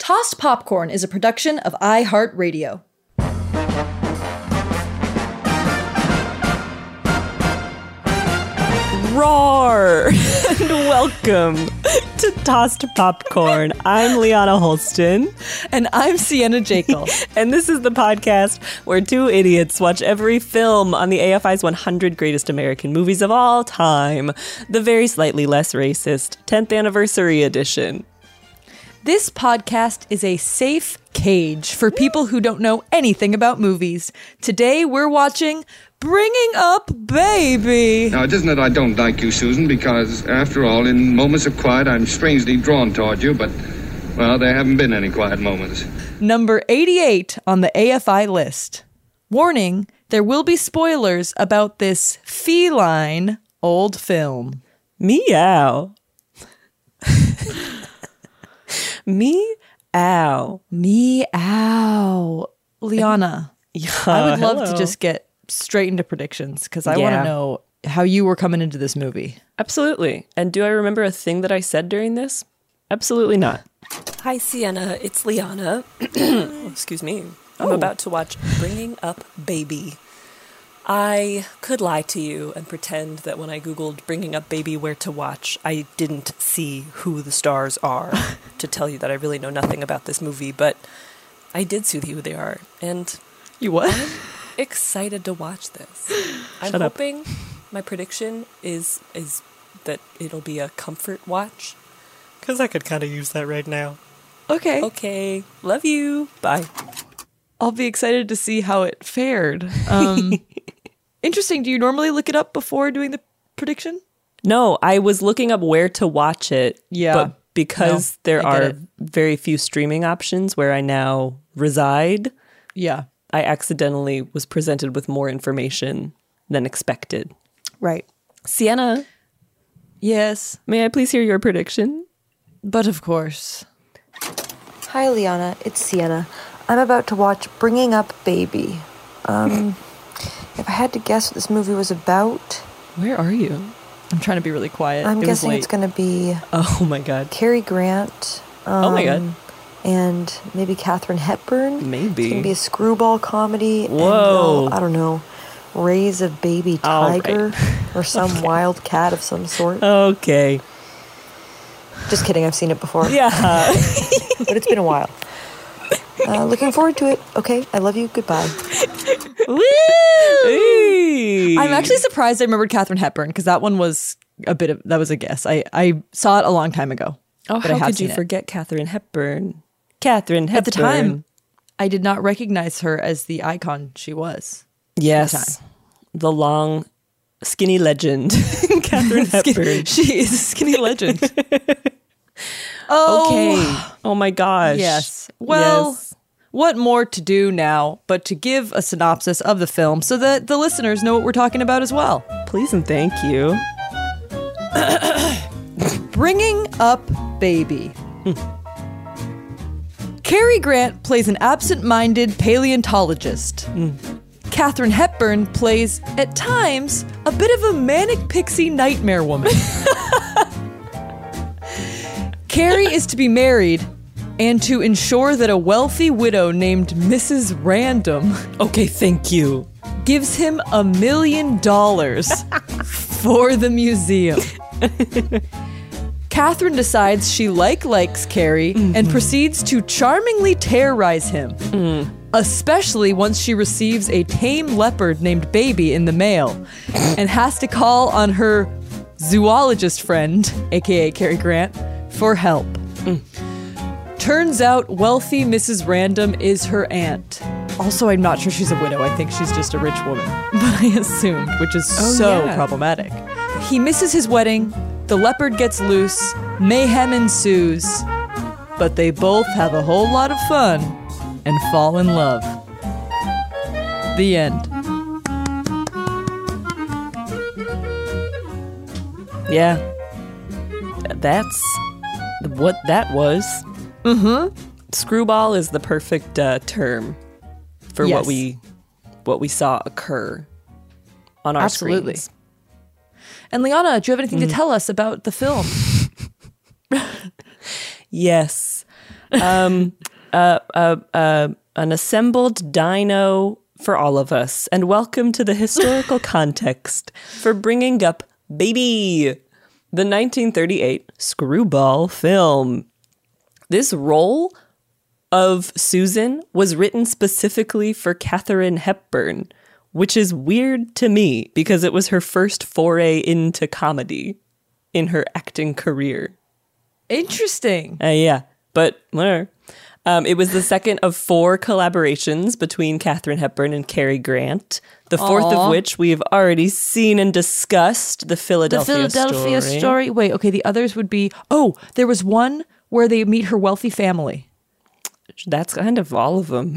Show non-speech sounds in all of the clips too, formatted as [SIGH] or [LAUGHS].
Tossed Popcorn is a production of iHeartRadio. Roar! [LAUGHS] and welcome to Tossed Popcorn. I'm Liana Holston. And I'm Sienna Jekyll. [LAUGHS] and this is the podcast where two idiots watch every film on the AFI's 100 Greatest American Movies of All Time, the very slightly less racist 10th Anniversary Edition. This podcast is a safe cage for people who don't know anything about movies. Today we're watching Bringing Up Baby. Now, it isn't that I don't like you, Susan, because, after all, in moments of quiet, I'm strangely drawn toward you, but, well, there haven't been any quiet moments. Number 88 on the AFI list. Warning there will be spoilers about this feline old film. Meow. [LAUGHS] Meow. Meow. Liana, Yeah, I would love to just get straight into predictions because I want to know how you were coming into this movie. Absolutely. And do I remember a thing that I said during this? Absolutely not. Hi, Sienna. It's Liana. Oh, [CLEARS THROAT] Excuse me. I'm oh. about to watch Bringing Up Baby. I could lie to you and pretend that when I Googled Bringing Up Baby Where to Watch, I didn't see who the stars are [LAUGHS] to tell you that I really know nothing about this movie, but I did see who they are. And You what? excited to watch this. [LAUGHS] I'm Shut up. hoping my prediction is is that it'll be a comfort watch. Because I could kind of use that right now. okay. Okay. Love you. Bye. I'll be excited to see how it fared. Um, [LAUGHS] interesting. Do you normally look it up before doing the prediction? No, I was looking up where to watch it. Yeah. But because No, there I are it. very few streaming options where I now reside, Yeah. I accidentally was presented with more information than expected. Right. Sienna, Yes. may I please hear your prediction? But of course. Hi, Liana. It's Sienna. I'm about to watch Bringing Up Baby. Um, if I had to guess what this movie was about, Where are you? I'm trying to be really quiet. I'm It guessing it's going to be Oh my god. Cary Grant. Um, Oh my God. And maybe Katharine Hepburn. Maybe. It's going to be a screwball comedy. Whoa. they'll, I don't know, raise a baby right. tiger [LAUGHS] or some wild cat of some sort. Okay. Just kidding. I've seen it before. Yeah. [LAUGHS] But it's been a while. Uh, looking forward to it. Okay. I love you. Goodbye. [LAUGHS] Hey. I'm actually surprised I remembered Katharine Hepburn because that one was a bit of that was a guess. I, I saw it a long time ago. Oh, but how could you it. forget Katharine Hepburn? Katharine Hepburn. At the time, I did not recognize her as the icon she was. Yes. The long, skinny legend, [LAUGHS] Katharine [LAUGHS] Hepburn. She is a skinny legend. [LAUGHS] oh, Okay. Oh my gosh. Yes. Well, Yes. What more to do now but to give a synopsis of the film so that the listeners know what we're talking about as well? please and thank you. [COUGHS] Bringing Up Baby. Cary Grant plays an absent minded paleontologist. Katharine Hepburn plays, at times, a bit of a manic pixie nightmare woman. [LAUGHS] Cary is to be married and to ensure that a wealthy widow named Mrs. Random [LAUGHS] Okay, thank you. gives him a million dollars [LAUGHS] for the museum. [LAUGHS] Katharine decides she like likes Cary and mm-hmm. proceeds to charmingly terrorize him. Mm. Especially once she receives a tame leopard named Baby in the mail and has to call on her zoologist friend, aka Cary Grant, for help. Mm. Turns out wealthy Mrs. Random is her aunt. Also, I'm not sure she's a widow. I think she's just a rich woman. But [LAUGHS] I assumed, which is oh, so yeah. problematic. He misses his wedding, the leopard gets loose, mayhem ensues, but they both have a whole lot of fun and fall in love. The end. Yeah. That's what that was. Mm-hmm. Screwball is the perfect uh, term for Yes. what we what we saw occur on our Absolutely. screens. And Liana, do you have anything to tell us about the film? [LAUGHS] Yes. Um, [LAUGHS] uh, uh, uh, an assembled dino for all of us. And welcome to the historical [LAUGHS] context for bringing up Baby, the 1938 screwball film. This role of Susan was written specifically for Katharine Hepburn, which is weird to me because it was her first foray into comedy in her acting career. Interesting. Uh, yeah, but whatever. Um, it was the second of four collaborations between Katharine Hepburn and Cary Grant. The fourth Aw. of which we have already seen and discussed. The Philadelphia, The Philadelphia, Philadelphia story. story. Wait, okay, the others would be Oh, there was one where they meet her wealthy family. That's kind of all of them.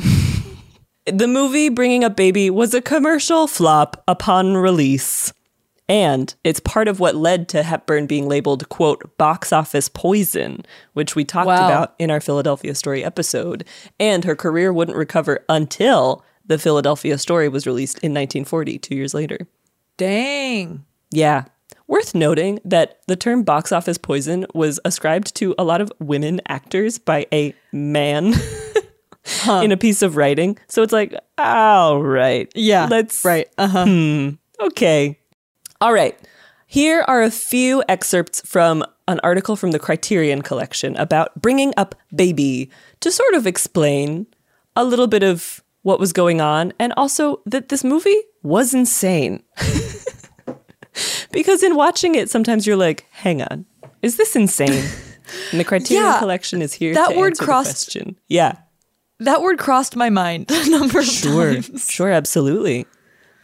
[LAUGHS] the movie Bringing Up Baby was a commercial flop upon release. And it's part of what led to Hepburn being labeled, quote, box office poison, which we talked Wow. about in our Philadelphia Story episode. And her career wouldn't recover until the Philadelphia Story was released in 1940, two years later. Dang. Yeah. Worth noting that the term box office poison was ascribed to a lot of women actors by a man [LAUGHS] in a piece of writing. So it's like, all right. Yeah. Let's right. Uh-huh. Okay. All right. Here are a few excerpts from an article from the Criterion collection about bringing up baby to sort of explain a little bit of what was going on and also that this movie was insane. [LAUGHS] [LAUGHS] because in watching it, sometimes you're like, hang on, is this insane? [LAUGHS] And the Criterion Yeah, collection is here that to word crossed- the question. Yeah. That word crossed my mind [LAUGHS] a number of Sure, times. sure, absolutely.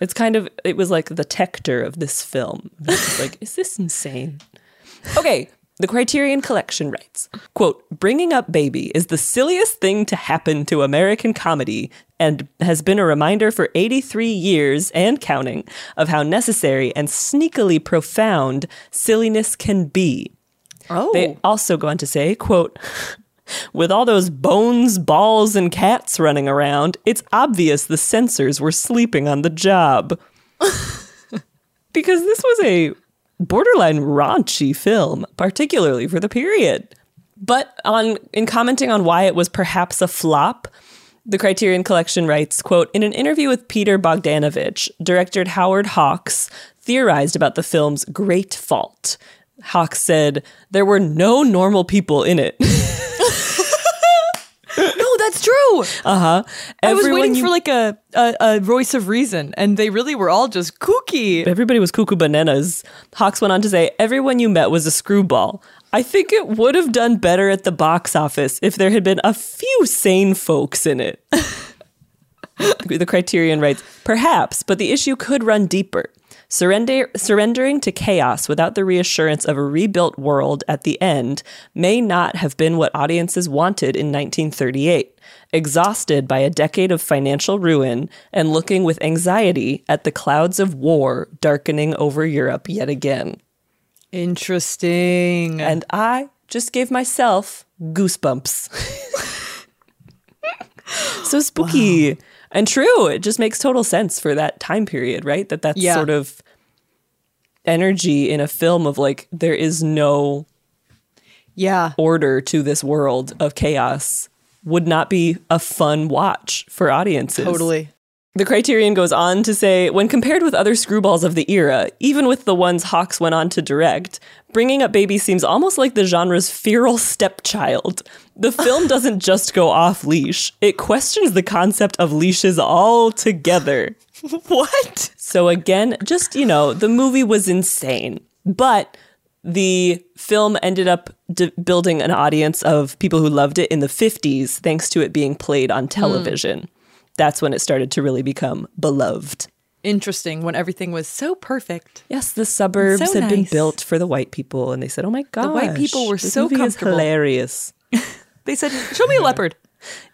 It's kind of it was like the tector of this film. It's like, is this insane? Okay, the Criterion Collection writes, quote, bringing up baby is the silliest thing to happen to American comedy and has been a reminder for 83 years and counting of how necessary and sneakily profound silliness can be. Oh. They also go on to say, quote, with all those bones, balls, and cats running around, it's obvious the censors were sleeping on the job. [LAUGHS] because this was a borderline raunchy film, particularly for the period. But on in commenting on why it was perhaps a flop, the Criterion Collection writes, quote, in an interview with Peter Bogdanovich, director Howard Hawks theorized about the film's great fault. Hawks said, there were no normal people in it. [LAUGHS] No, that's true. Uh-huh. I was waiting you- for like a, a a voice of reason, and they really were all just kooky. Everybody was cuckoo bananas. Hawks went on to say, Everyone you met was a screwball. I think it would have done better at the box office if there had been a few sane folks in it. [LAUGHS] the Criterion writes, Perhaps, but the issue could run deeper. Surrender, surrendering to chaos without the reassurance of a rebuilt world at the end may not have been what audiences wanted in 1938. Exhausted by a decade of financial ruin and looking with anxiety at the clouds of war darkening over Europe yet again. Interesting. And I just gave myself goosebumps. [LAUGHS] so spooky and true. It just makes total sense for that time period, right? That that's Yeah. sort of energy in a film of like there is no Yeah. order to this world of chaos would not be a fun watch for audiences. Totally. The Criterion goes on to say when compared with other screwballs of the era, even with the ones Hawks went on to direct, Bringing Up Baby seems almost like the genre's feral stepchild. The film doesn't just go off leash, it questions the concept of leashes altogether. [LAUGHS] What? So, again, just, you know, the movie was insane, but the film ended up d- building an audience of people who loved it in the 50s thanks to it being played on hmm. television. That's when it started to really become beloved. Interesting when everything was so perfect. Yes, the suburbs So had been built for the white people, and they said, "Oh my god, the white people were so movie comfortable." hilarious." [LAUGHS] They said, "Show me a leopard."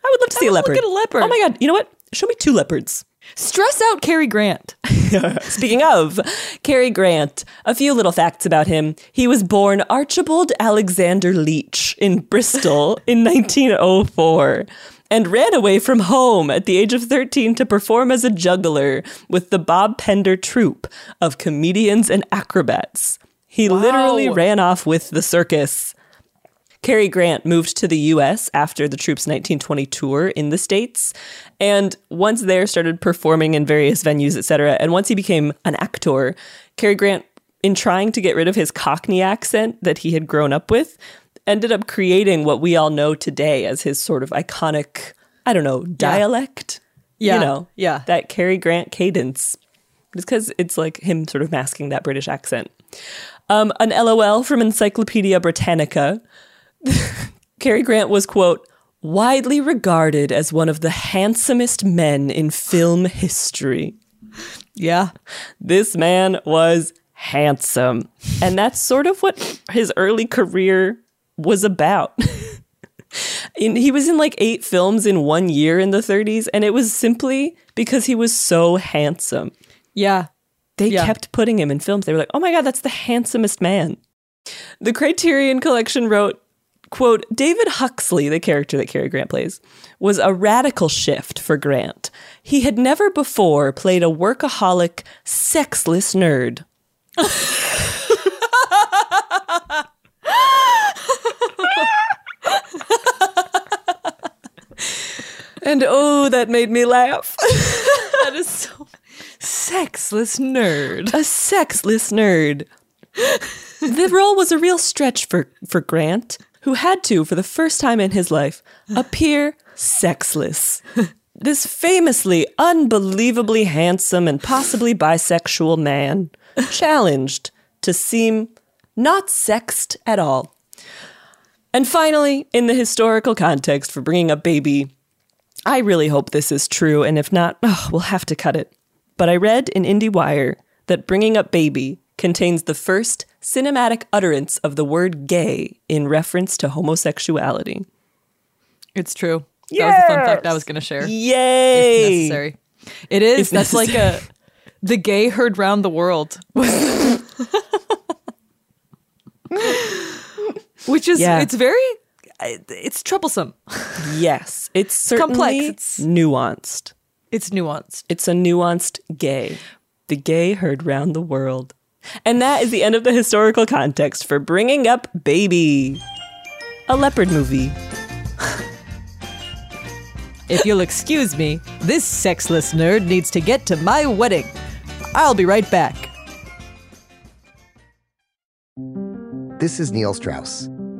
I would love to see a wanna look leopard. at a leopard. Oh my god, you know what? Show me two leopards. Stress out Cary Grant. [LAUGHS] Speaking of Cary Grant, a few little facts about him. He was born Archibald Alexander Leach in Bristol in [LAUGHS] 1904 and ran away from home at the age of 13 to perform as a juggler with the Bob Pender troupe of comedians and acrobats. He literally ran off with the circus. Cary Grant moved to the US after the troupe's 1920 tour in the States. And once there, started performing in various venues, etc. And once he became an actor, Cary Grant, in trying to get rid of his Cockney accent that he had grown up with, ended up creating what we all know today as his sort of iconic, I don't know, dialect. Yeah, You know, yeah. that Cary Grant cadence. Just because it's like him sort of masking that British accent. Um, an LOL from Encyclopedia Britannica. [LAUGHS] Cary Grant was, quote, widely regarded as one of the handsomest men in film history. Yeah. This man was handsome. And that's sort of what his early career was about. [LAUGHS] in, he was in like eight films in one year in the 30s, and it was simply because he was so handsome. Yeah. They Yeah. kept putting him in films. They were like, oh my God, that's the handsomest man. The Criterion Collection wrote, quote, David Huxley, the character that Cary Grant plays, was a radical shift for Grant. He had never before played a workaholic, sexless nerd. [LAUGHS] [LAUGHS] [LAUGHS] and oh, that made me laugh. [LAUGHS] That is so sexless nerd. a sexless nerd. the role was a real stretch for, for Grant, who had to, for the first time in his life, appear sexless. This famously, unbelievably handsome and possibly bisexual man challenged to seem not sexed at all. And finally, in the historical context for bringing up baby, I really hope this is true, and if not, oh, we'll have to cut it. But I read in IndieWire that Bringing Up Baby contains the first cinematic utterance of the word gay in reference to homosexuality. It's true. That was the fun fact I was going to share. Yay! If necessary. It is. That's like a [LAUGHS] the gay heard round the world. [LAUGHS] Which is Yeah. it's very it's troublesome. Yes, it's certainly Complex. It's- nuanced. It's nuanced. It's a nuanced gay. The gay heard round the world. And that is the end of the historical context for Bringing Up Baby, a leopard movie. [LAUGHS] If you'll excuse me, this sexless nerd needs to get to my wedding. I'll be right back. This is Neil Strauss,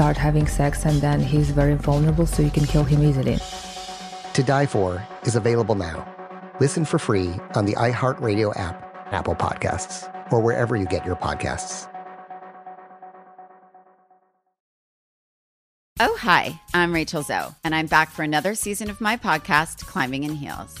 start having sex, and then he's very vulnerable, so you can kill him easily. To Die For is available now. Listen for free on the iHeartRadio app, Apple Podcasts, or wherever you get your podcasts. Oh, hi, I'm Rachel Zoe, and I'm back for another season of my podcast, Climbing in Heels.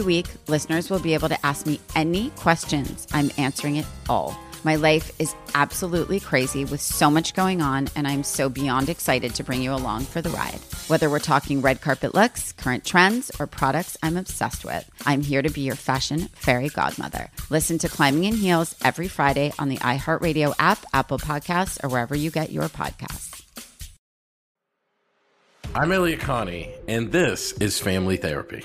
week, listeners will be able to ask me any questions. I'm answering it all. My life is absolutely crazy with so much going on, and I'm so beyond excited to bring you along for the ride. Whether we're talking red carpet looks, current trends, or products I'm obsessed with, I'm here to be your fashion fairy godmother. Listen to Climbing in Heels every Friday on the iHeartRadio app, Apple Podcasts, or wherever you get your podcasts. I'm Elliot Connie, and this is Family Therapy.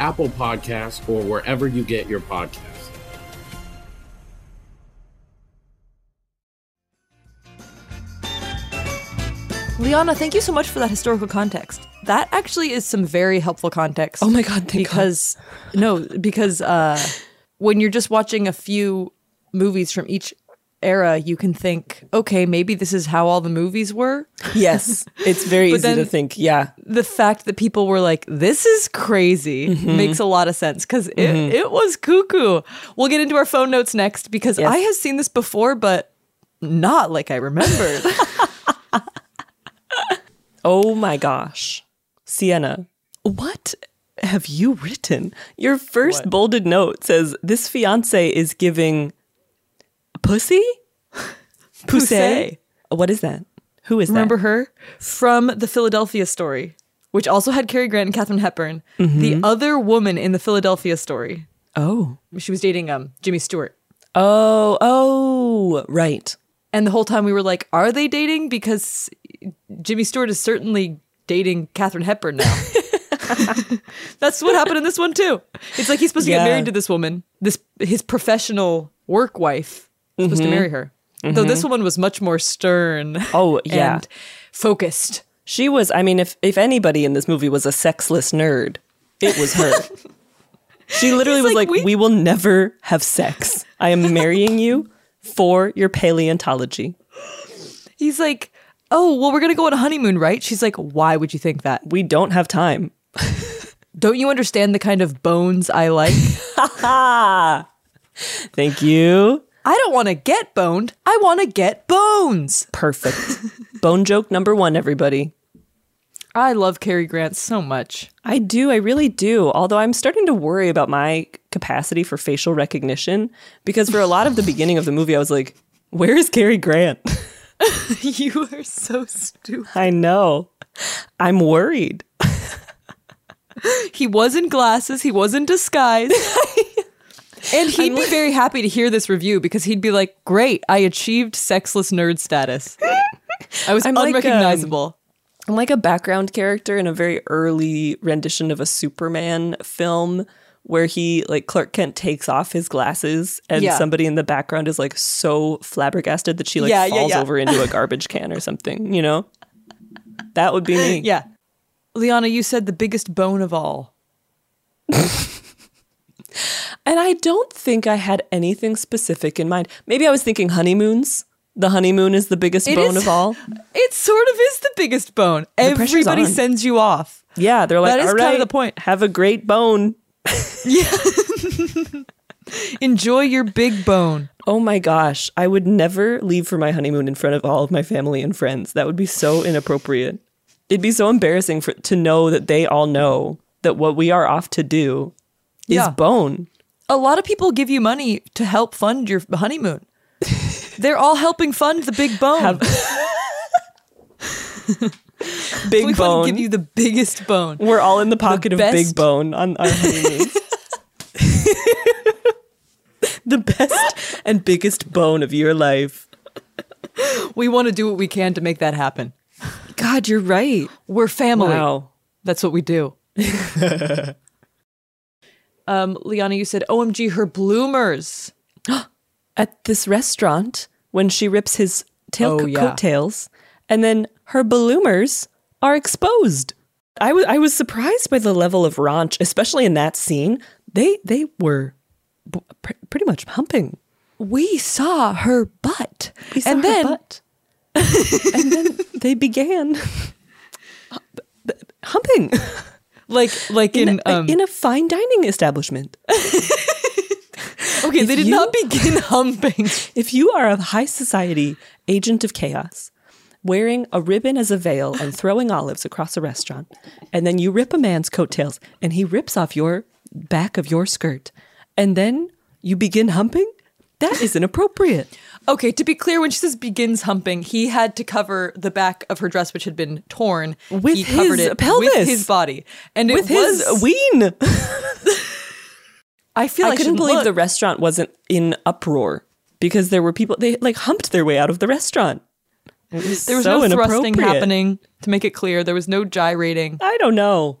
Apple Podcasts, or wherever you get your podcasts. Liana, thank you so much for that historical context. That actually is some very helpful context. Oh my god, thank because no, because uh, when you're just watching a few movies from each era, you can think, okay, maybe this is how all the movies were. Yes, it's very [LAUGHS] easy to think. Yeah, The fact that people were like, "This is crazy," Mhm. makes a lot of sense because it, Mhm. it was cuckoo. We'll get into our phone notes next because Yes. I have seen this before, but not like I remembered. [LAUGHS] Oh my gosh. Sienna, what have you written? Your first bolded note says this fiance is giving [LAUGHS] pussy? Pussy. What is that? Who is that? Remember her from the Philadelphia story, which also had Cary Grant and Katharine Hepburn. The other woman in the Philadelphia story. Oh. She was dating um Jimmy Stewart. Oh, oh, right. And the whole time we were like, are they dating? Because Jimmy Stewart is certainly dating Katharine Hepburn now. [LAUGHS] That's what happened in this one too. It's like he's supposed to Yeah. get married to this woman, this his professional work wife, supposed to Mhm. marry her. Though Mhm. this woman was much more stern. Oh, [LAUGHS] yeah. and focused. She was, I mean, if, if anybody in this movie was a sexless nerd, it was her. [LAUGHS] she literally He's was like, like, "We- we will never have sex. I am marrying you for your paleontology. He's like, oh well, we're gonna go on a honeymoon, right? She's like, why would you think that? We don't have time. [LAUGHS] Don't you understand the kind of bones I like? Thank you. I don't want to get boned. I want to get bones. Perfect. Bone joke number one, everybody. I love Cary Grant so much. I do. I really do. Although I'm starting to worry about my capacity for facial recognition because for a lot of the beginning of the movie, I was like, where is Cary Grant? [LAUGHS] [LAUGHS] you are so stupid. I know. I'm worried. [LAUGHS] He was in glasses. He was in disguise. And he'd be very happy to hear this review because he'd be like, "Great, I achieved sexless nerd status. I was I'm like, um, unrecognizable." I'm like a background character in a very early rendition of a Superman film where he like Clark Kent takes off his glasses and Yeah. somebody in the background is like so flabbergasted that she like yeah, falls yeah. over into a garbage can or something, you know? That would be me. [LAUGHS] yeah. Liana, you said the biggest bone of all. [LAUGHS] And I don't think I had anything specific in mind. Maybe I was thinking honeymoons. The honeymoon is the biggest It bone is- of all. [LAUGHS] It sort of is the biggest bone. The Everybody sends you off. Yeah, they're like, That is all kind of the point. Have a great bone. Yeah. [LAUGHS] Enjoy your big bone. Oh my gosh, I would never leave for my honeymoon in front of all of my family and friends. That would be so inappropriate. It'd be so embarrassing for to know that they all know that what we are off to do is Yeah. bone. A lot of people give you money to help fund your honeymoon. [LAUGHS] They're all helping fund the big bone. [LAUGHS] Big we bone. give you the biggest bone. We're all in the pocket of best- big bone on our honeymoon. [LAUGHS] the best and biggest bone of your life. We want to do what we can to make that happen. God, you're right. We're family. Wow. That's what we do. Um, Liana, you said, OMG, her bloomers. [GASPS] At this restaurant, when she rips his tail Oh, co- yeah. coattails, and then her bloomers are exposed. I was I was surprised by the level of raunch, especially in that scene. They they were b- pr- pretty much humping. We saw her butt. We saw and her then butt. [LAUGHS] and then they began [LAUGHS] humping [LAUGHS] like like in, in, a, um, in a fine dining establishment. Okay, If they did you- not begin [LAUGHS] humping. If you are a high society agent of chaos, wearing a ribbon as a veil and throwing olives across a restaurant, and then you rip a man's coattails and he rips off your back of your skirt, and then you begin humping, that is inappropriate. Okay, to be clear, when she says begins humping, he had to cover the back of her dress, which had been torn. With he covered his it pelvis. with his body, and it With was. his ween. [LAUGHS] I feel I I couldn't believe look. the restaurant wasn't in uproar because there were people, they like humped their way out of the restaurant. Was There was so no thrusting inappropriate. happening. To make it clear, there was no gyrating. I don't know.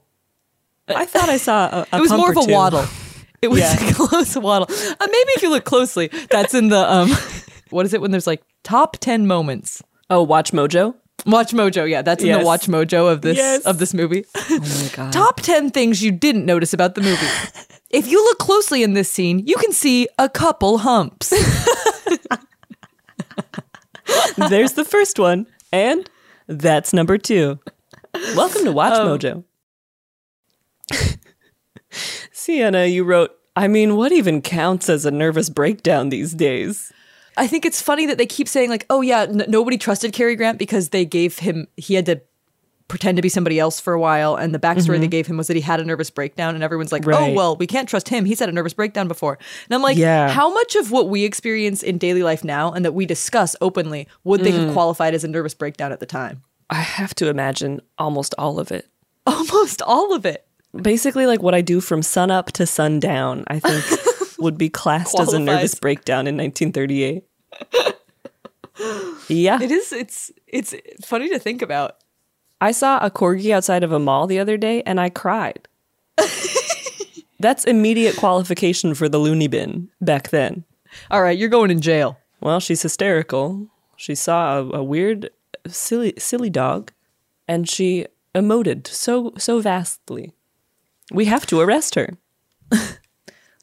Uh, I thought I saw a, a [LAUGHS] it was pump more or of a two. waddle. [LAUGHS] It was Yeah. [LAUGHS] a close waddle. Uh, maybe if you look closely, that's in the um. [LAUGHS] What is it when there's like top ten moments? Oh, Watch Mojo. Watch Mojo, yeah, that's in Yes. the Watch Mojo of this Yes. of this movie. [LAUGHS] Oh my god. Top 10 things you didn't notice about the movie. if you look closely in this scene, you can see a couple humps. There's the first one, and that's number two. Welcome to Watch Um, Mojo. Sienna, you wrote, I mean, what even counts as a nervous breakdown these days? I think it's funny that they keep saying like, "Oh yeah, n- nobody trusted Cary Grant because they gave him he had to pretend to be somebody else for a while, and the backstory they mm-hmm. gave him was that he had a nervous breakdown, and everyone's like, "Oh well, we can't trust him. He's had a nervous breakdown before." And I'm like, Yeah. how much of what we experience in daily life now and that we discuss openly would they have mm. qualified as a nervous breakdown at the time? I have to imagine almost all of it. [LAUGHS] Almost all of it. Basically, like what I do from sun up to sundown, I think [LAUGHS] would be classed as a nervous breakdown in 1938. yeah. It is. It's it's funny to think about. I saw a corgi outside of a mall the other day and I cried. [LAUGHS] That's immediate qualification for the loony bin back then. All right, you're going in jail. Well, she's hysterical. She saw a, a weird, silly, silly dog, and she emoted so so vastly. We have to arrest her. [LAUGHS]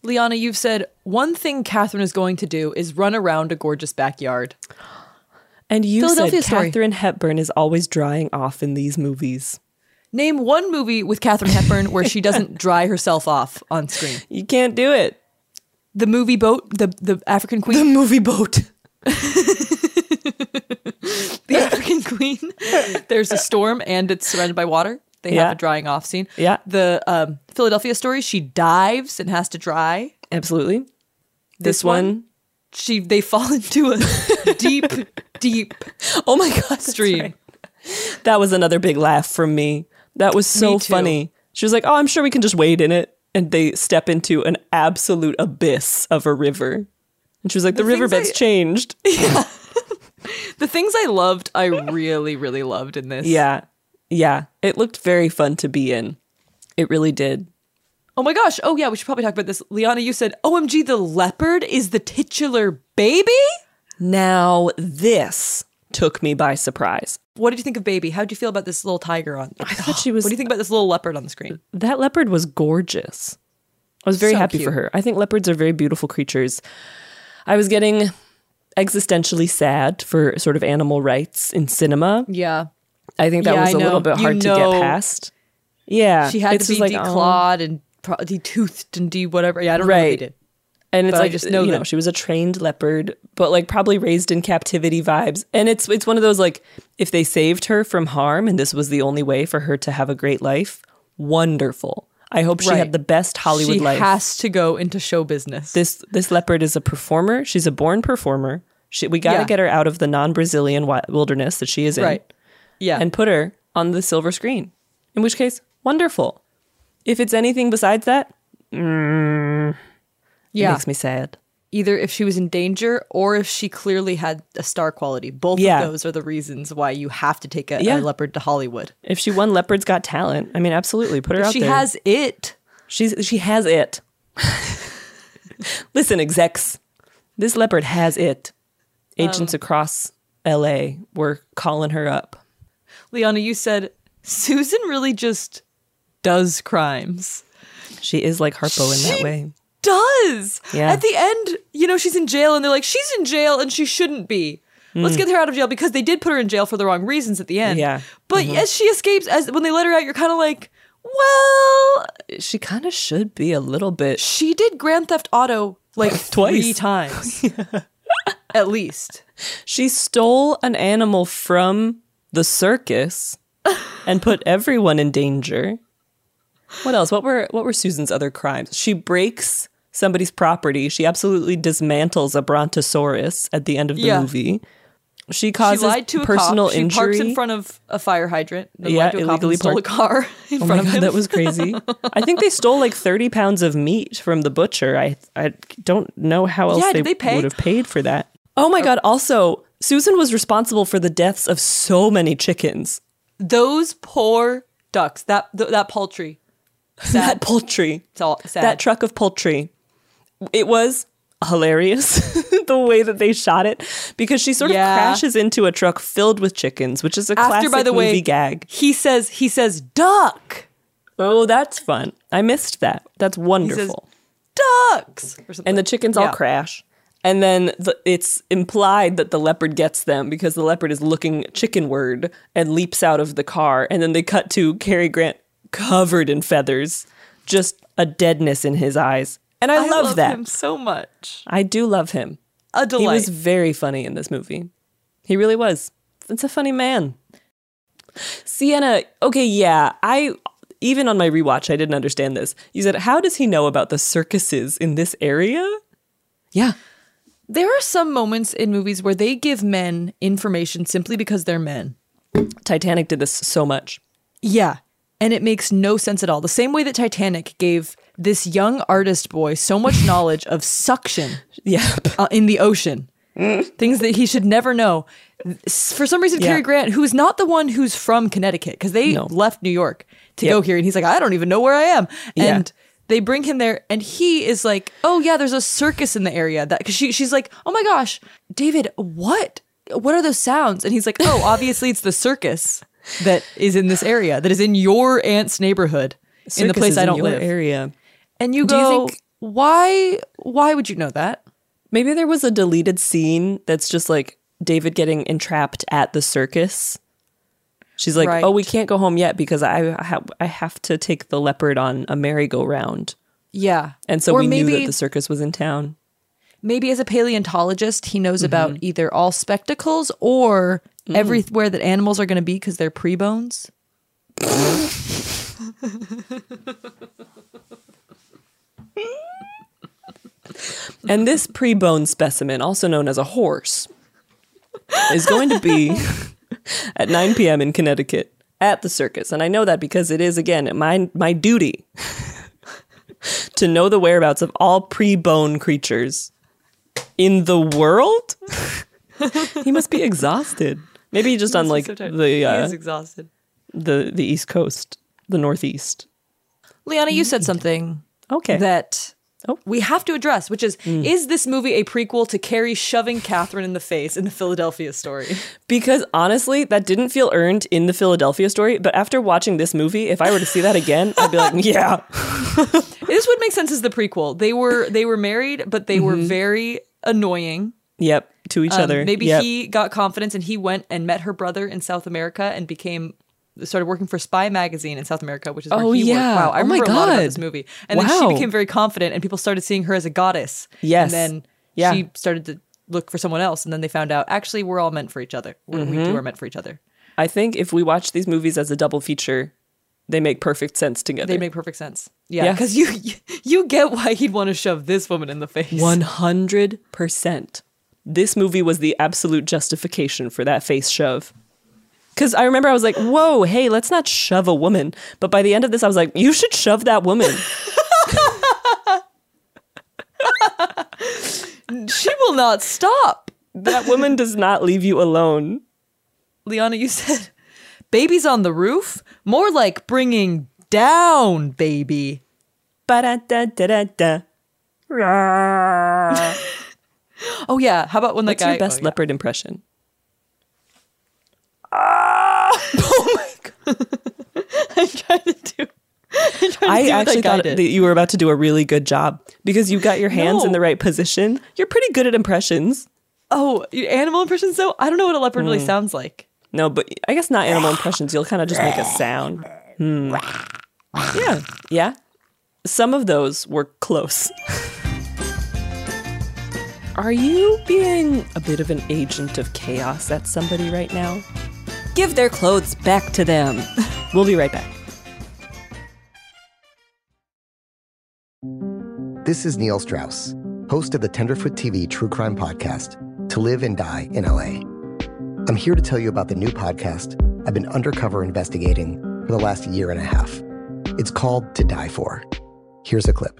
Liana, you've said one thing Katharine is going to do is run around a gorgeous backyard. And you said story. Katharine Hepburn is always drying off in these movies. Name one movie with Katharine Hepburn where she doesn't [LAUGHS] dry herself off on screen. You can't do it. The movie boat, the the African queen, The movie boat. [LAUGHS] the African queen. There's a storm and it's surrounded by water. They Yeah. have a drying off scene. Yeah. The um, Philadelphia story, she dives and has to dry. Absolutely. This, This one, one? She they fall [LAUGHS] into a deep, deep oh my god, stream. right. That was another big laugh from me. That was so funny. She was like, "Oh, I'm sure we can just wade in it." And they step into an absolute abyss of a river. And she was like, "The, The riverbed's I- changed." [LAUGHS] The things I loved, I really, really loved in this. yeah. Yeah. It looked very fun to be in. It really did. Oh my gosh. Oh yeah, we should probably talk about this. Liana, you said, OMG, the leopard is the titular baby? Now, this took me by surprise. what did you think of Baby? How did you feel about this little tiger on? I thought she was- What do you think about this little leopard on the screen? That leopard was gorgeous. I was very So happy cute. for her. I think leopards are very beautiful creatures. I was getting existentially sad for sort of animal rights in cinema. Yeah. I think that Yeah, was a little know. bit You hard to know get past. Yeah. She had it's to be like, oh. declawed and pro- detoothed and de whatever. Yeah, I don't know what they Right. did. And it's But I like just uh, know you that- know she was a trained leopard, but like probably raised in captivity vibes. And it's it's one of those like if they saved her from harm and this was the only way for her to have a great life, wonderful. I hope she Right. had the best Hollywood she life. She has to go into show business. this this leopard is a performer. She's a born performer. She, we got to Yeah. get her out of the non-Brazilian wi- wilderness that she is in, Right. Yeah. and put her on the silver screen. In which case, wonderful. If it's anything besides that, mm, Yeah. it makes me sad. Either if she was in danger or if she clearly had a star quality. Both Yeah. of those are the reasons why you have to take a, Yeah. a leopard to Hollywood. If she won Leopard's Got Talent, I mean, absolutely, put her If out she there. She has it. She's she has it. Listen, execs, this leopard has it. Agents Um, across L.A. were calling her up. Liana, you said Susan really just does crimes. She is like Harpo in that way. Does. Yeah. At the end, you know, she's in jail and they're like, she's in jail and she shouldn't be. Let's Mm. get her out of jail because they did put her in jail for the wrong reasons at the end. Yeah. But Mhm. as she escapes, as when they let her out, you're kind of like, well, She kind of should be a little bit. she did Grand Theft Auto like [LAUGHS] twice, three times, [LAUGHS] at least. She stole an animal from the circus and put everyone in danger. What else? What were what were Susan's other crimes? She breaks somebody's property. She absolutely dismantles a brontosaurus at the end of the Yeah. movie. She causes she lied to a personal cop. She injury. parks in front of a fire hydrant. Yeah, lied to a cop illegally stole a car [LAUGHS] in oh front of god, him. that was crazy. I think they stole like thirty pounds of meat from the butcher. I I don't know how else Yeah, they, they would have paid for that. Oh my uh, god! Also, Susan was responsible for the deaths of so many chickens. Those poor ducks. That th- that poultry. [LAUGHS] That poultry. It's all sad. That truck of poultry. It was hilarious [LAUGHS] the way that they shot it because she sort of Yeah. crashes into a truck filled with chickens, which is a After, classic by the way, movie gag. He says he says duck. Oh, that's fun. I missed that. That's wonderful. Ducks. Or and the chickens all crash. And then the, it's implied that the leopard gets them because the leopard is looking chickenward and leaps out of the car. And then they cut to Cary Grant covered in feathers, just a deadness in his eyes. And I, love, that. him so much. I do love him. A delight. He was very funny in this movie. He really was. It's a funny man. Sienna, okay, yeah, I even on my rewatch, I didn't understand this. You said, How does he know about the circuses in this area? Yeah. There are some moments in movies where they give men information simply because they're men. Titanic did this so much. Yeah. And it makes no sense at all. The same way that Titanic gave this young artist boy so much [LAUGHS] knowledge of suction yeah. uh, in the ocean, things that he should never know. For some reason, Yeah. Cary Grant, who is not the one who's from Connecticut, because they No. left New York to Yep. go here, and he's like, I don't even know where I am. Yeah. And they bring him there, and he is like, Oh yeah, there's a circus in the area. That because she she's like, Oh my gosh, David, what? What are those sounds? And he's like, Oh, obviously it's the circus that is in this area, that is in your aunt's neighborhood, in the place I don't live. area. And you Do you go, think- why? Why would you know that? Maybe there was a deleted scene that's just like David getting entrapped at the circus. She's like, Right. "Oh, we can't go home yet because I ha- I have to take the leopard on a merry-go-round." Yeah, And so Or we knew that the circus was in town. maybe as a paleontologist, he knows about Mm-hmm. either all spectacles or Mm. everywhere that animals are going to be because they're pre-bones. [LAUGHS] And this pre-bone specimen, also known as a horse, is going to be [LAUGHS] at 9 p.m. in Connecticut at the circus. And I know that because it is again my my duty [LAUGHS] to know the whereabouts of all pre-bone creatures in the world. [LAUGHS] he must be exhausted. Maybe just on like the uh, exhausted. the the East Coast, the Northeast. Liana, you said something Okay. that we have to address, which is is this movie a prequel to Cary shoving Katharine in the face in the Philadelphia story? [LAUGHS] Because honestly, that didn't feel earned in the Philadelphia story. But after watching this movie, if I were to see that again, I'd be like, [LAUGHS] yeah. [LAUGHS] this would make sense as the prequel. They were they were married, but they were Mhm. very annoying. Yep, to each Um, other. Maybe Yep. he got confidence and he went and met her brother in South America and became started working for Spy magazine in South America, which is where Oh, he yeah. worked. Wow, I Oh remember a lot about this movie. And then she became very confident and people started seeing her as a goddess. Yes. And then Yeah. she started to look for someone else and then they found out actually we're all meant for each other. We're, We mm-hmm. two are meant for each other. I think if we watch these movies as a double feature, they make perfect sense together. They make perfect sense. Yeah, Yeah. because you you get why he'd want to shove this woman in the face. 100%. This movie was the absolute justification for that face shove. Because I remember I was like, whoa, hey, let's not shove a woman. But by the end of this, I was like, you should shove that woman. [LAUGHS] she will not stop. That woman does not leave you alone. Liana, you said babies on the roof? More like bringing down baby. Ba-da-da-da-da-da. [LAUGHS] oh yeah, how about when the What's guy your best oh, yeah. [LAUGHS] leopard god! I'm trying to do trying to I do actually thought that you were about to do a really good job because you got your hands in the right position. You're pretty good at impressions. Oh, animal impressions though? I don't know what a leopard really Hmm. sounds like. No, but I guess not animal impressions. You'll kind of just make a sound. Hmm. Yeah, yeah. Some of those were close. [LAUGHS] Are you being a bit of an agent of chaos at somebody right now? Give their clothes back to them. [LAUGHS] We'll be right back. This is Neil Strauss, host of the Tenderfoot TV true crime podcast, To Live and Die in LA. I'm here to tell you about the new podcast I've been undercover investigating for the last year and a half. It's called To Die For. Here's a clip.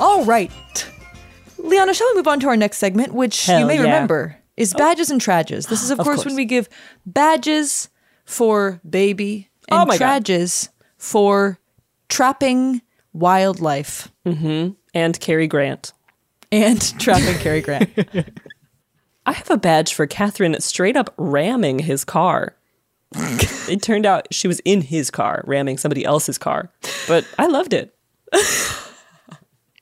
All right. Liana, shall we move on to our next segment, which Hell you may yeah. remember is badges and trages. This is, of, Of course, course. when we give badges for baby Oh and God. trages for trapping wildlife Mm-hmm. And Cary Grant. and [LAUGHS] trapping Cary Grant. [LAUGHS] I have a badge for Katharine straight up ramming his car. [LAUGHS] it turned out she was in his car, ramming somebody else's car. But I loved it.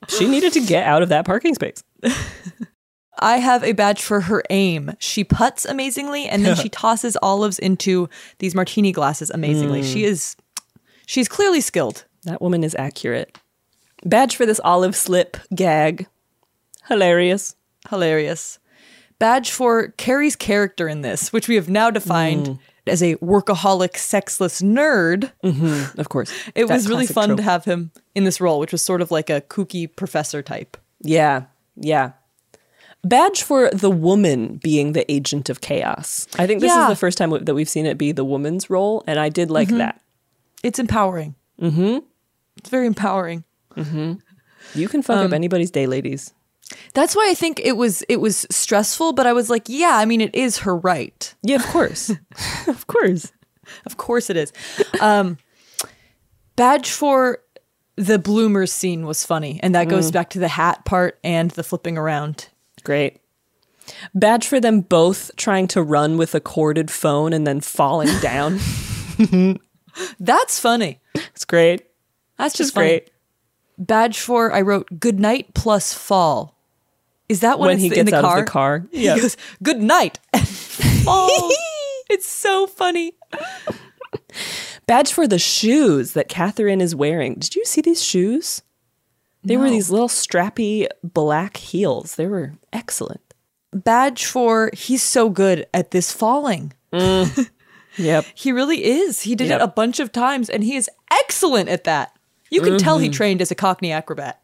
She needed to get out of that parking space. [LAUGHS] I have a badge for her aim. She puts amazingly and then she [LAUGHS] tosses olives into these martini glasses amazingly. Mm. She is she's clearly skilled. That woman is accurate. Badge for this olive slip gag. Hilarious. Hilarious. Badge for Cary's character in this, which we have now defined as a workaholic, sexless nerd. Mm-hmm, of course. [LAUGHS] It That was really fun trope. to have him in this role, which was sort of like a kooky professor type. Yeah, yeah. Badge for the woman being the agent of chaos. I think this Yeah. is the first time that we've seen it be the woman's role, and I did like Mhm. that. It's empowering. Mm-hmm. It's very empowering. Mm-hmm. You can fuck up Um, anybody's day, ladies. That's why I think it was it was stressful, but I was like, yeah, I mean, it is her right. Yeah, of course, [LAUGHS] of course, of course it is. Um, badge for the bloomers scene was funny, and that goes Mm. back to the hat part and the flipping around. Great. Badge for them both trying to run with a corded phone and then falling [LAUGHS] down. That's funny. It's great. That's just It's great. Badge for I wrote good night plus fall. Is that when, When it's he in gets the out car? of the car. [LAUGHS] He Yeah. goes, good night. [LAUGHS] and falls. [LAUGHS] it's so funny. Badge for the shoes that Katharine is wearing. Did you see these shoes? They were these little strappy black heels. They were excellent. Badge for he's so good at this falling. Yep. He really is. He did Yep. it a bunch of times and he is excellent at that. You can tell he Mhm. trained as a Cockney acrobat.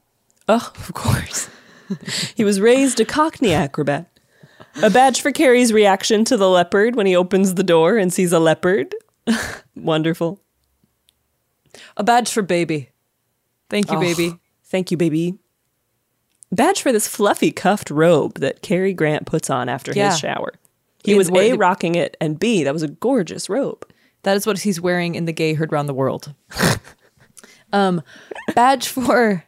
Oh, of course. [LAUGHS] he was raised a Cockney acrobat. A badge for Cary's reaction to the leopard when he opens the door and sees a leopard. [LAUGHS] Wonderful. A badge for baby. Thank you, Oh, baby. Thank you, baby. Badge for this fluffy cuffed robe that Cary Grant puts on after Yeah. his shower. He He was A, rocking it, and B, that was a gorgeous robe. That is what he's wearing in the gay herd round the world. [LAUGHS] um, badge for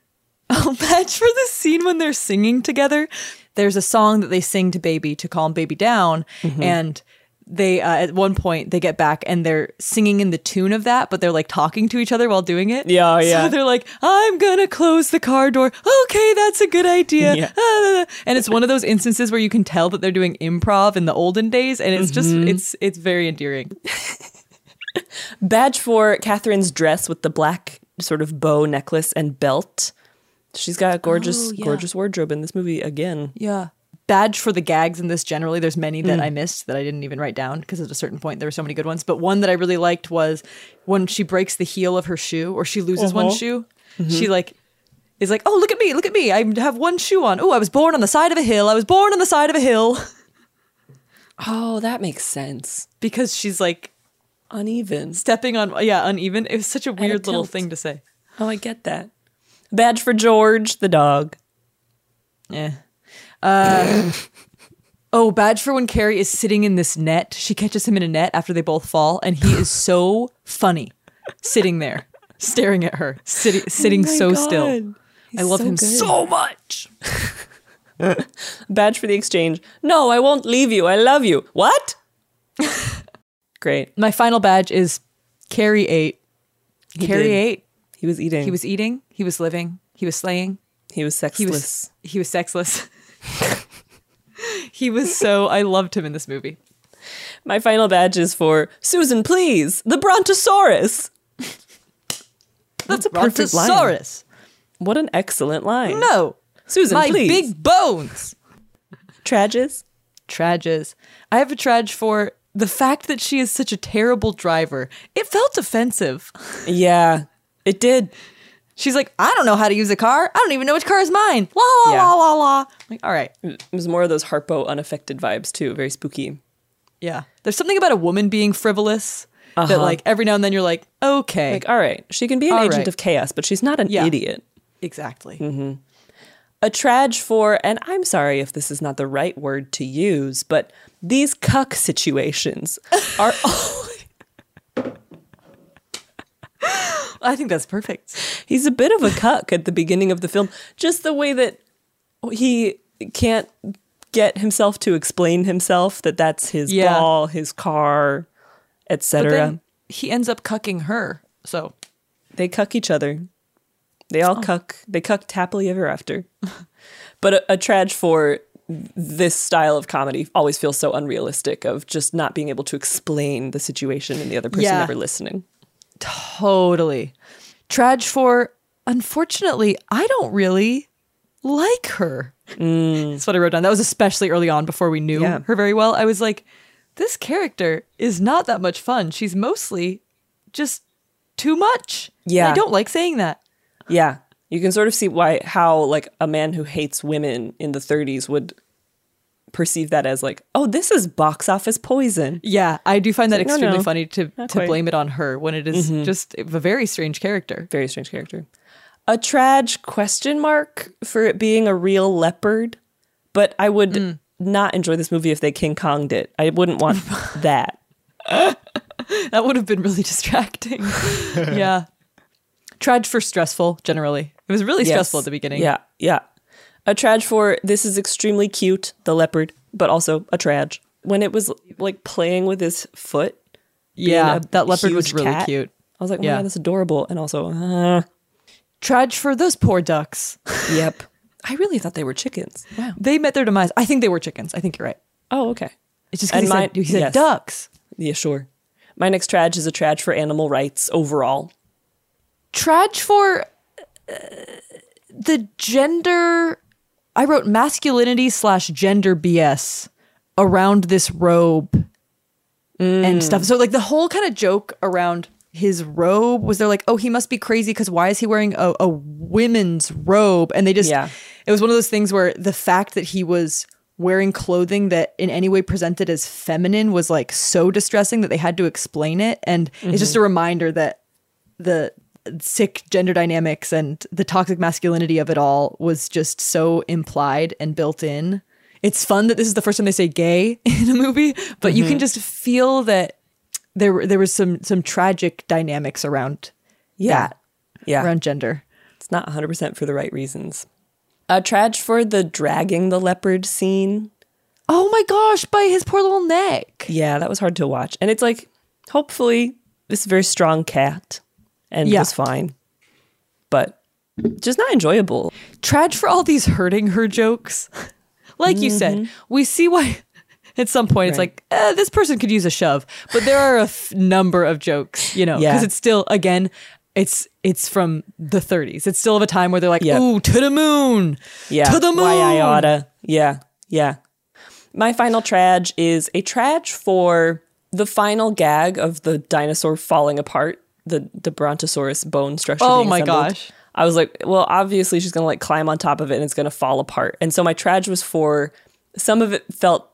oh, [LAUGHS] badge for the scene when they're singing together. There's a song that they sing to baby to calm baby down, Mhm. and they uh, at one point they get back and they're singing in the tune of that, but they're like talking to each other while doing it. Yeah, yeah. So they're like, "I'm gonna close the car door." Okay, that's a good idea. Yeah. Ah, and it's one of those instances where you can tell that they're doing improv in the olden days, and it's just Mhm. it's it's very endearing. [LAUGHS] Badge for Katharine's dress with the black sort of bow necklace and belt. She's got a gorgeous, Oh, yeah. gorgeous wardrobe in this movie again. Yeah. Badge for the gags in this generally. There's many that Mm. I missed that I didn't even write down because at a certain point there were so many good ones. But one that I really liked was when she breaks the heel of her shoe or she loses one Uh-huh. shoe. Mhm. She like is like, oh look at me, look at me. I have one shoe on. Oh, I was born on the side of a hill. I was born on the side of a hill. [LAUGHS] Oh, that makes sense. Because she's like uneven. Stepping on yeah, uneven. It was such a a weird little tilt. thing to say. Oh, I get that. Badge for George, the dog. Yeah. Uh, oh, badge for when Cary is sitting in this net. She catches him in a net after they both fall, and he is so [LAUGHS] funny sitting there, staring at her, sitting, sitting Oh so God. still. He's I love so him good. so much. Badge for the exchange. No, I won't leave you. I love you. What? [LAUGHS] Great. My final badge is Cary 8. He Cary did. ate. He was eating. He was eating. He was living. He was slaying. He was sexless. He was he was sexless. [LAUGHS] he was so I loved him in this movie. My final badge is for Susan, please. The Brontosaurus. That's a perfect line. Brontosaurus. What an excellent line. No. Susan, My please. big bones. Trages. trages. I have a trage for the fact that she is such a terrible driver. It felt offensive. Yeah, it did. She's like, I don't know how to use a car. I don't even know which car is mine. La la Yeah. la la la. Like, all right. It was more of those Harpo unaffected vibes too, very spooky. Yeah. There's something about a woman being frivolous that Uh-huh. like every now and then you're like, okay. Like, all right, she can be an All agent right. of chaos, but she's not an Yeah. idiot. Exactly. hmm A trage for, and I'm sorry if this is not the right word to use, but these cuck situations are. [LAUGHS] [LAUGHS] I think that's perfect. He's a bit of a cuck at the beginning of the film. Just the way that he can't get himself to explain himself that that's his Yeah. ball, his car, etc. he ends up cucking her. So They cuck each other. They all oh. cuck. They cucked happily ever after. [LAUGHS] but a, a trage for this style of comedy always feels so unrealistic of just not being able to explain the situation and the other person Yeah. never listening. Totally. Trage for, unfortunately, I don't really like her. Mm. That's what I wrote down. That was especially early on before we knew Yeah. her very well. I was like, this character is not that much fun. She's mostly just too much. And Yeah. I don't like saying that. Yeah. You can sort of see why how like a man who hates women in the 30s would perceive that as like, oh, this is box office poison. Yeah, I do find that like, extremely no, funny to, to quite. blame it on her when it is Mhm. just a very strange character. Very strange character. A trage question mark for it being a real leopard, but I would Mm. not enjoy this movie if they King Konged it. I wouldn't want [LAUGHS] that. that would have been really distracting. [LAUGHS] yeah. Trage for stressful, generally. It was really Yes. stressful at the beginning. Yeah, yeah. A trage for this is extremely cute, the leopard, but also a trage. When it was like playing with his foot. Yeah, that leopard was really cat, cute. I was like, oh Yeah. my god, that's adorable. And also, uh, Trage for those poor ducks. [LAUGHS] yep. I really thought they were chickens. Wow. They met their demise. I think they were chickens. I think you're right. Oh, okay. It's just because he, said, he said yes. ducks. Yeah, sure. My next trage is a trage for animal rights overall. Trage for uh, the gender. I wrote masculinity slash gender BS around this robe and mm. stuff. So like the whole kind of joke around his robe was they're like, oh, he must be crazy because why is he wearing a, a women's robe? And they just, Yeah. it was one of those things where the fact that he was wearing clothing that in any way presented as feminine was like so distressing that they had to explain it. And it's just mm-hmm. a reminder that the sick gender dynamics and the toxic masculinity of it all was just so implied and built in. It's fun that this is the first time they say gay [LAUGHS] in a movie, but you can Mhm. just feel that there there was some some tragic dynamics around Yeah. that Yeah. around gender. It's not 100% for the right reasons. A trage for the dragging the leopard scene. Oh my gosh, by his poor little neck. Yeah, that was hard to watch. And it's like, hopefully, this very strong cat and Yeah. was fine, but just not enjoyable. Trage for all these hurting her jokes. [LAUGHS] like you said, we see why [LAUGHS] at some point it's like, eh, this person could use a shove. But there are a f- number of jokes, you know, because Yeah. it's still, again, it's it's from the 30s. It's still of a time where they're like, Yep. ooh, to the moon. Yeah. To the moon. Why I oughta. Yeah. Yeah. My final trage is a trage for the final gag of the dinosaur falling apart, the, the Brontosaurus bone structure. Oh my assembled. gosh. I was like, well, obviously she's going to like climb on top of it and it's going to fall apart. And so my trage was for some of it felt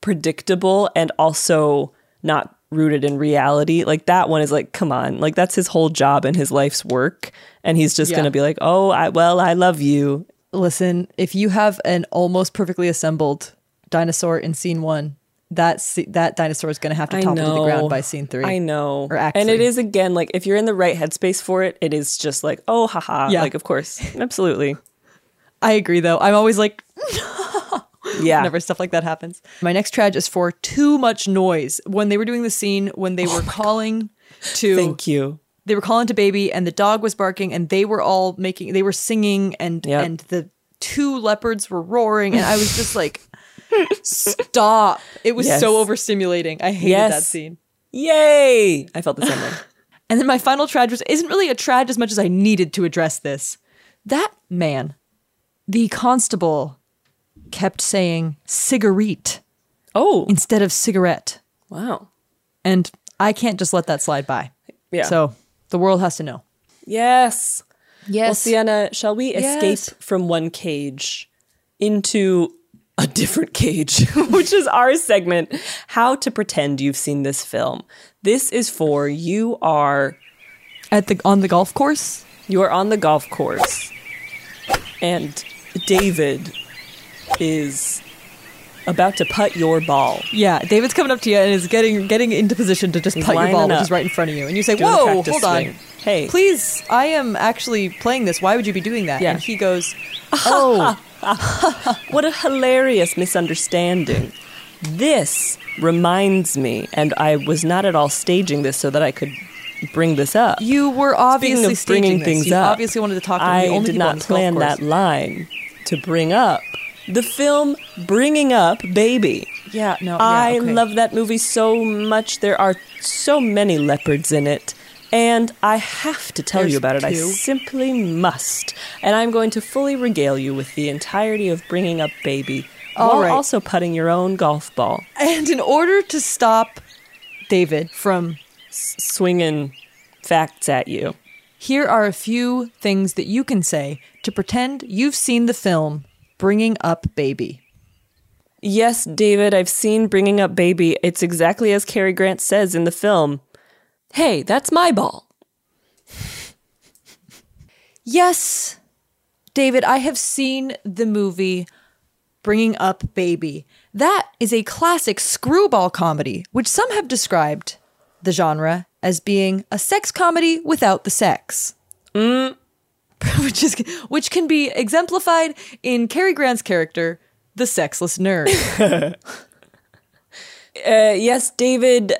predictable and also not rooted in reality. Like that one is like, come on, like that's his whole job and his life's work. And he's just Yeah. going to be like, oh, I, well, I love you. Listen, if you have an almost perfectly assembled dinosaur in scene one, that that dinosaur is going to have to topple to the ground by scene three. I know. Or act and it three. is again like if you're in the right headspace for it, it is just like, oh haha. Yeah. Like of course. Absolutely. I agree, though. I'm always like, [LAUGHS] Yeah. whenever stuff like that happens. My next trage is for too much noise. When they were doing the scene, when they oh were calling to. Thank you. They were calling to baby, and the dog was barking, and they were all making, they were singing, and Yep. and the two leopards were roaring, and I was just like, stop! It was Yes. so overstimulating. I hated Yes. that scene. Yay! I felt the same way. And then my final trage was isn't really a trage as much as I needed to address this. That man, the constable, kept saying cigarette. Oh. Instead of cigarette. Wow. And I can't just let that slide by. Yeah. So the world has to know. Yes. Yes. Well, Sienna, shall we Yes. escape from one cage into a different cage, [LAUGHS] which is our segment, How to Pretend You've Seen This Film. This is for you are at the on the golf course. You are on the golf course. And David is about to putt your ball. Yeah, David's coming up to you and is getting getting into position to just He's putt your ball, which is right in front of you. And you say, "Whoa, hold on. Hey. please, I am actually playing this. Why would you be doing that?" Yeah. And he goes, [LAUGHS] "Oh, [LAUGHS] what a hilarious misunderstanding. This reminds me, and I was not at all staging this so that I could bring this up. you were obviously bringing this. things you up, obviously wanted to talk to I did not plan that line to bring up the film Bringing Up Baby. Yeah, no, yeah, I okay. love that movie so much. There are so many leopards in it. And I have to tell you about it. I simply must. And I'm going to fully regale you with the entirety of Bringing Up Baby All while right. also putting your own golf ball. And in order to stop David from swinging facts at you, here are a few things that you can say to pretend you've seen the film Bringing Up Baby. Yes, David, I've seen Bringing Up Baby. It's exactly as Cary Grant says in the film. Hey, that's my ball. Yes, David, I have seen the movie Bringing Up Baby. That is a classic screwball comedy, which some have described the genre as being a sex comedy without the sex. Mm. [LAUGHS] which is which can be exemplified in Cary Grant's character, the sexless nerd. [LAUGHS] Uh, yes, David,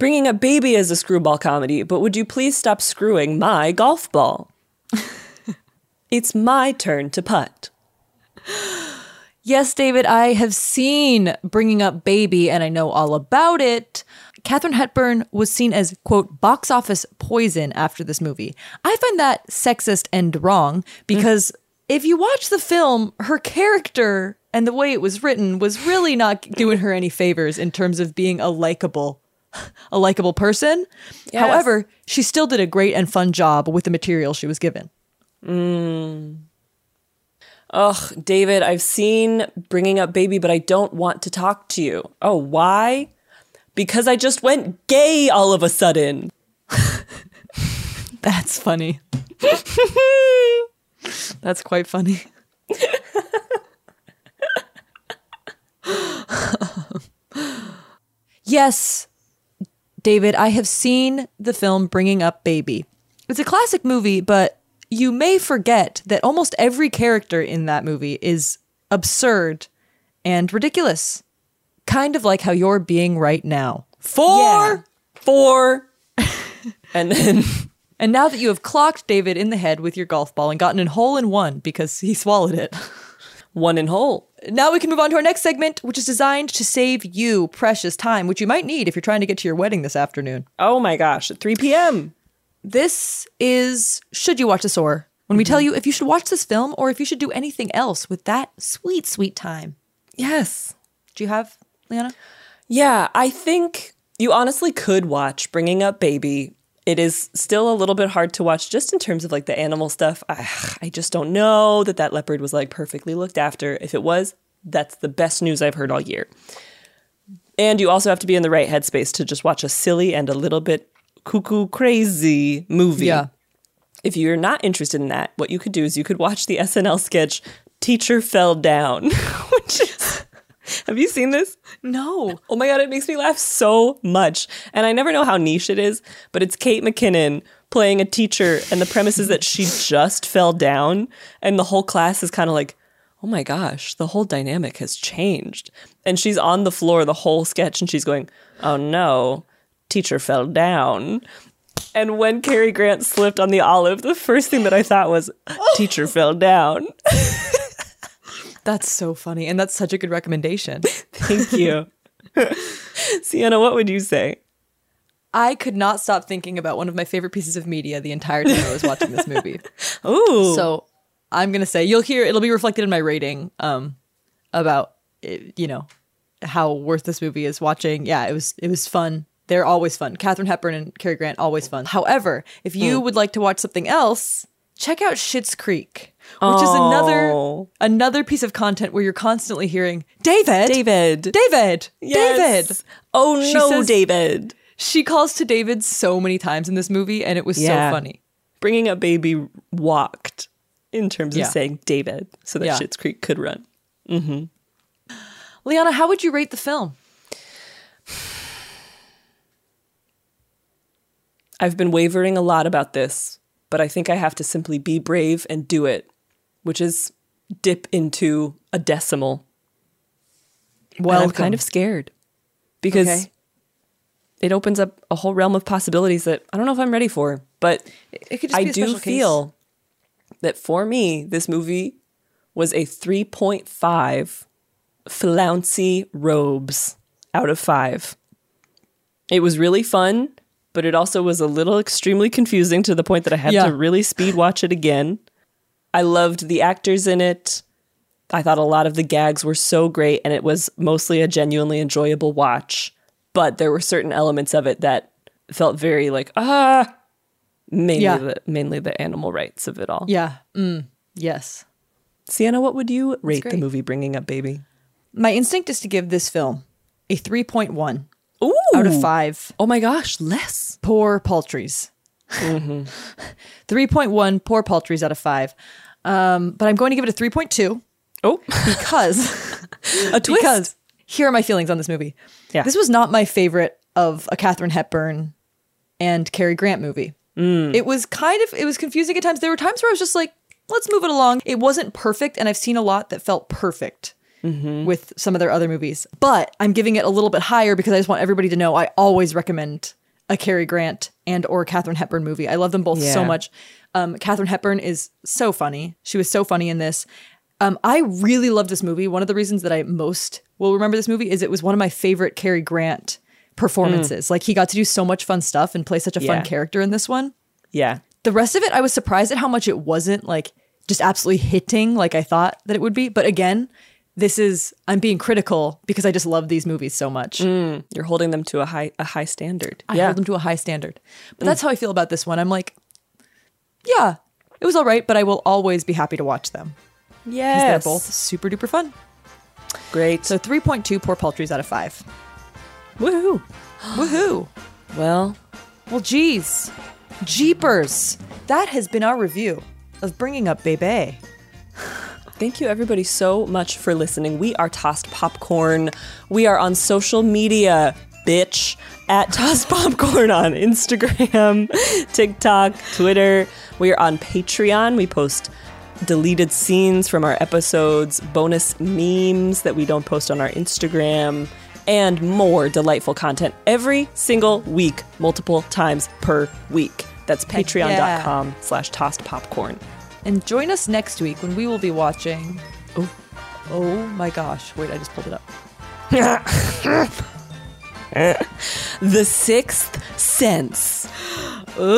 Bringing Up Baby is a screwball comedy, but would you please stop screwing my golf ball? [LAUGHS] it's my turn to putt. Yes, David, I have seen Bringing Up Baby and I know all about it. Katharine Hepburn was seen as, quote, box office poison after this movie. I find that sexist and wrong because mm. if you watch the film, her character and the way it was written was really not doing her any favors in terms of being a likable a likable person. Yes. However, she still did a great and fun job with the material she was given. Mm. Ugh, David, I've seen Bringing Up Baby, but I don't want to talk to you. Oh, why? Because I just went gay all of a sudden. [LAUGHS] That's funny. [LAUGHS] That's quite funny. [LAUGHS] yes, David, I have seen the film Bringing Up Baby. It's a classic movie, but you may forget that almost every character in that movie is absurd and ridiculous. Kind of like how you're being right now. Four! Four! [LAUGHS] and then. And now that you have clocked David in the head with your golf ball and gotten a hole in one because he swallowed it. [LAUGHS] One in whole. Now we can move on to our next segment, which is designed to save you precious time, which you might need if you're trying to get to your wedding this afternoon. Oh my gosh, at 3 p.m. This is Should You Watch This Or? When we mm-hmm. tell you if you should watch this film or if you should do anything else with that sweet, sweet time. Yes. Do you have, Liana? Yeah, I think you honestly could watch Bringing Up Baby. It is still a little bit hard to watch just in terms of like the animal stuff. I, I just don't know that that leopard was like perfectly looked after. If it was, that's the best news I've heard all year. And you also have to be in the right headspace to just watch a silly and a little bit cuckoo crazy movie. Yeah. If you're not interested in that, what you could do is you could watch the SNL sketch Teacher Fell Down, [LAUGHS] which is [LAUGHS] Have you seen this? No. Oh my god, it makes me laugh so much. And I never know how niche it is, but it's Kate McKinnon playing a teacher and the premise is that she [LAUGHS] just fell down and the whole class is kind of like, "Oh my gosh, the whole dynamic has changed." And she's on the floor the whole sketch and she's going, "Oh no, teacher fell down." And when Cary Grant slipped on the olive, the first thing that I thought was, [LAUGHS] "Teacher fell down." That's so funny. And that's such a good recommendation. [LAUGHS] Thank you. [LAUGHS] Sienna, what would you say? I could not stop thinking about one of my favorite pieces of media the entire time I was watching this movie. [LAUGHS] Ooh. So I'm gonna say you'll hear it'll be reflected in my rating um about eh, you know how worth this movie is watching. Yeah, it was it was fun. They're always fun. Katharine Hepburn and Cary Grant always fun. However, if you Mm. would like to watch something else, check out Schitt's Creek, which is another Oh. another piece of content where you're constantly hearing David, David, David, Yes. David. Oh She no, says- David. She calls to David so many times in this movie, and it was Yeah. so funny. Bringing Up Baby walked in terms Yeah. of saying David so that Yeah. Schitt's Creek could run. Mm-hmm. Liana, how would you rate the film? I've been wavering a lot about this, but I think I have to simply be brave and do it, which is dip into a decimal. Well, I'm kind of scared because Okay. it opens up a whole realm of possibilities that I don't know if I'm ready for. But It could just I be a do case. feel that for me, this movie was a 3.5 flouncy robes out of five. It was really fun, but it also was a little extremely confusing to the point that I had Yeah. to really speed watch it again. I loved the actors in it. I thought a lot of the gags were so great, and it was mostly a genuinely enjoyable watch. But there were certain elements of it that felt very like, ah, mainly, Yeah. the, mainly the animal rights of it all. Yeah. Mm, yes. Sienna, what would you rate the movie Bringing Up Baby? My instinct is to give this film a 3.1 Ooh. out of 5 Oh my gosh, less. poor paltries. 3.1 poor paltries out of 5. Um, but I'm going to give it a 3.2 Oh, because [LAUGHS] a twist. because here are my feelings on this movie. Yeah. This was not my favorite of a Katharine Hepburn and Cary Grant movie. Mm. It was kind of it was confusing at times. There were times where I was just like, let's move it along. It wasn't perfect, and I've seen a lot that felt perfect Mm-hmm. with some of their other movies. But I'm giving it a little bit higher because I just want everybody to know I always recommend a Cary Grant and or Katharine Hepburn movie. I love them both so much. Um, Katharine Hepburn is so funny. She was so funny in this. Um, I really love this movie. One of the reasons that I most will remember this movie is it was one of my favorite Cary Grant performances. Like he got to do so much fun stuff and play such a Yeah. fun character in this one. Yeah. The rest of it, I was surprised at how much it wasn't like just absolutely hitting like I thought that it would be. But again, this is I'm being critical because I just love these movies so much. Mm, you're holding them to a high a high standard. I yeah. hold them to a high standard. But that's how I feel about this one. I'm like, yeah, it was all right, but I will always be happy to watch them. Because yes. they're both super duper fun. great. So 3.2 poor paltries out of 5. Woohoo. [GASPS] Woohoo. Well, Well, geez. Jeepers. That has been our review of Bringing Up Bebe. [SIGHS] [LAUGHS] Thank you, everybody, so much for listening. We are Tossed Popcorn. We are on social media, bitch, at [LAUGHS] Tossed Popcorn on Instagram, [LAUGHS] TikTok, Twitter. We are on Patreon. We post deleted scenes from our episodes, bonus memes that we don't post on our Instagram, and more delightful content every single week, multiple times per week. That's patreon.com slash tossed popcorn. And join us next week when we will be watching. Oh, oh my gosh. Wait, I just pulled it up. [LAUGHS] The Sixth Sense. Ooh.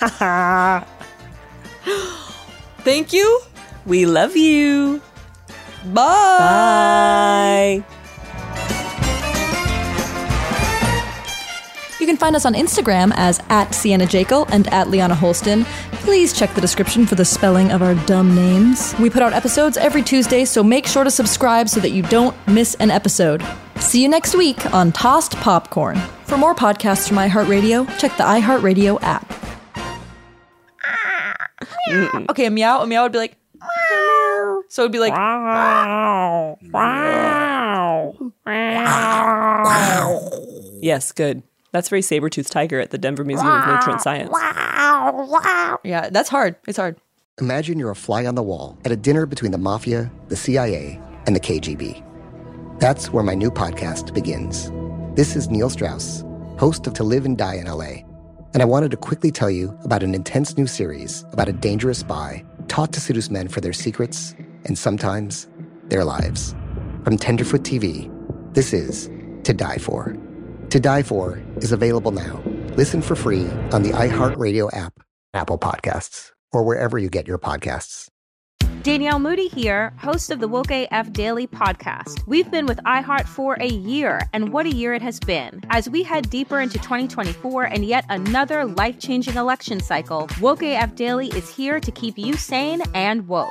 [LAUGHS] Thank you. We love you. Bye. Bye. Can find us on Instagram as at Sienna Jekyll and at Liana Holston. Please check the description for the spelling of our dumb names. We put out episodes every Tuesday, so make sure to subscribe so that you don't miss an episode. See you next week on Tossed Popcorn. For more podcasts from iHeartRadio, check the iHeartRadio app. [LAUGHS] Okay, a meow. A meow would be like. So it'd be like. Yes, good. That's very saber-toothed tiger at the Denver Museum of Nature and Science. Wow, wow. Yeah, that's hard. It's hard. Imagine you're a fly on the wall at a dinner between the mafia, the CIA, and the KGB. That's where my new podcast begins. This is Neil Strauss, host of To Live and Die in LA, and I wanted to quickly tell you about an intense new series about a dangerous spy taught to seduce men for their secrets and sometimes their lives. From Tenderfoot TV, this is To Die For. To Die For is available now. Listen for free on the iHeartRadio app, Apple Podcasts, or wherever you get your podcasts. Danielle Moody here, host of the Woke AF Daily podcast. We've been with iHeart for a year, and what a year it has been. As we head deeper into 2024 and yet another life changing election cycle, Woke AF Daily is here to keep you sane and woke.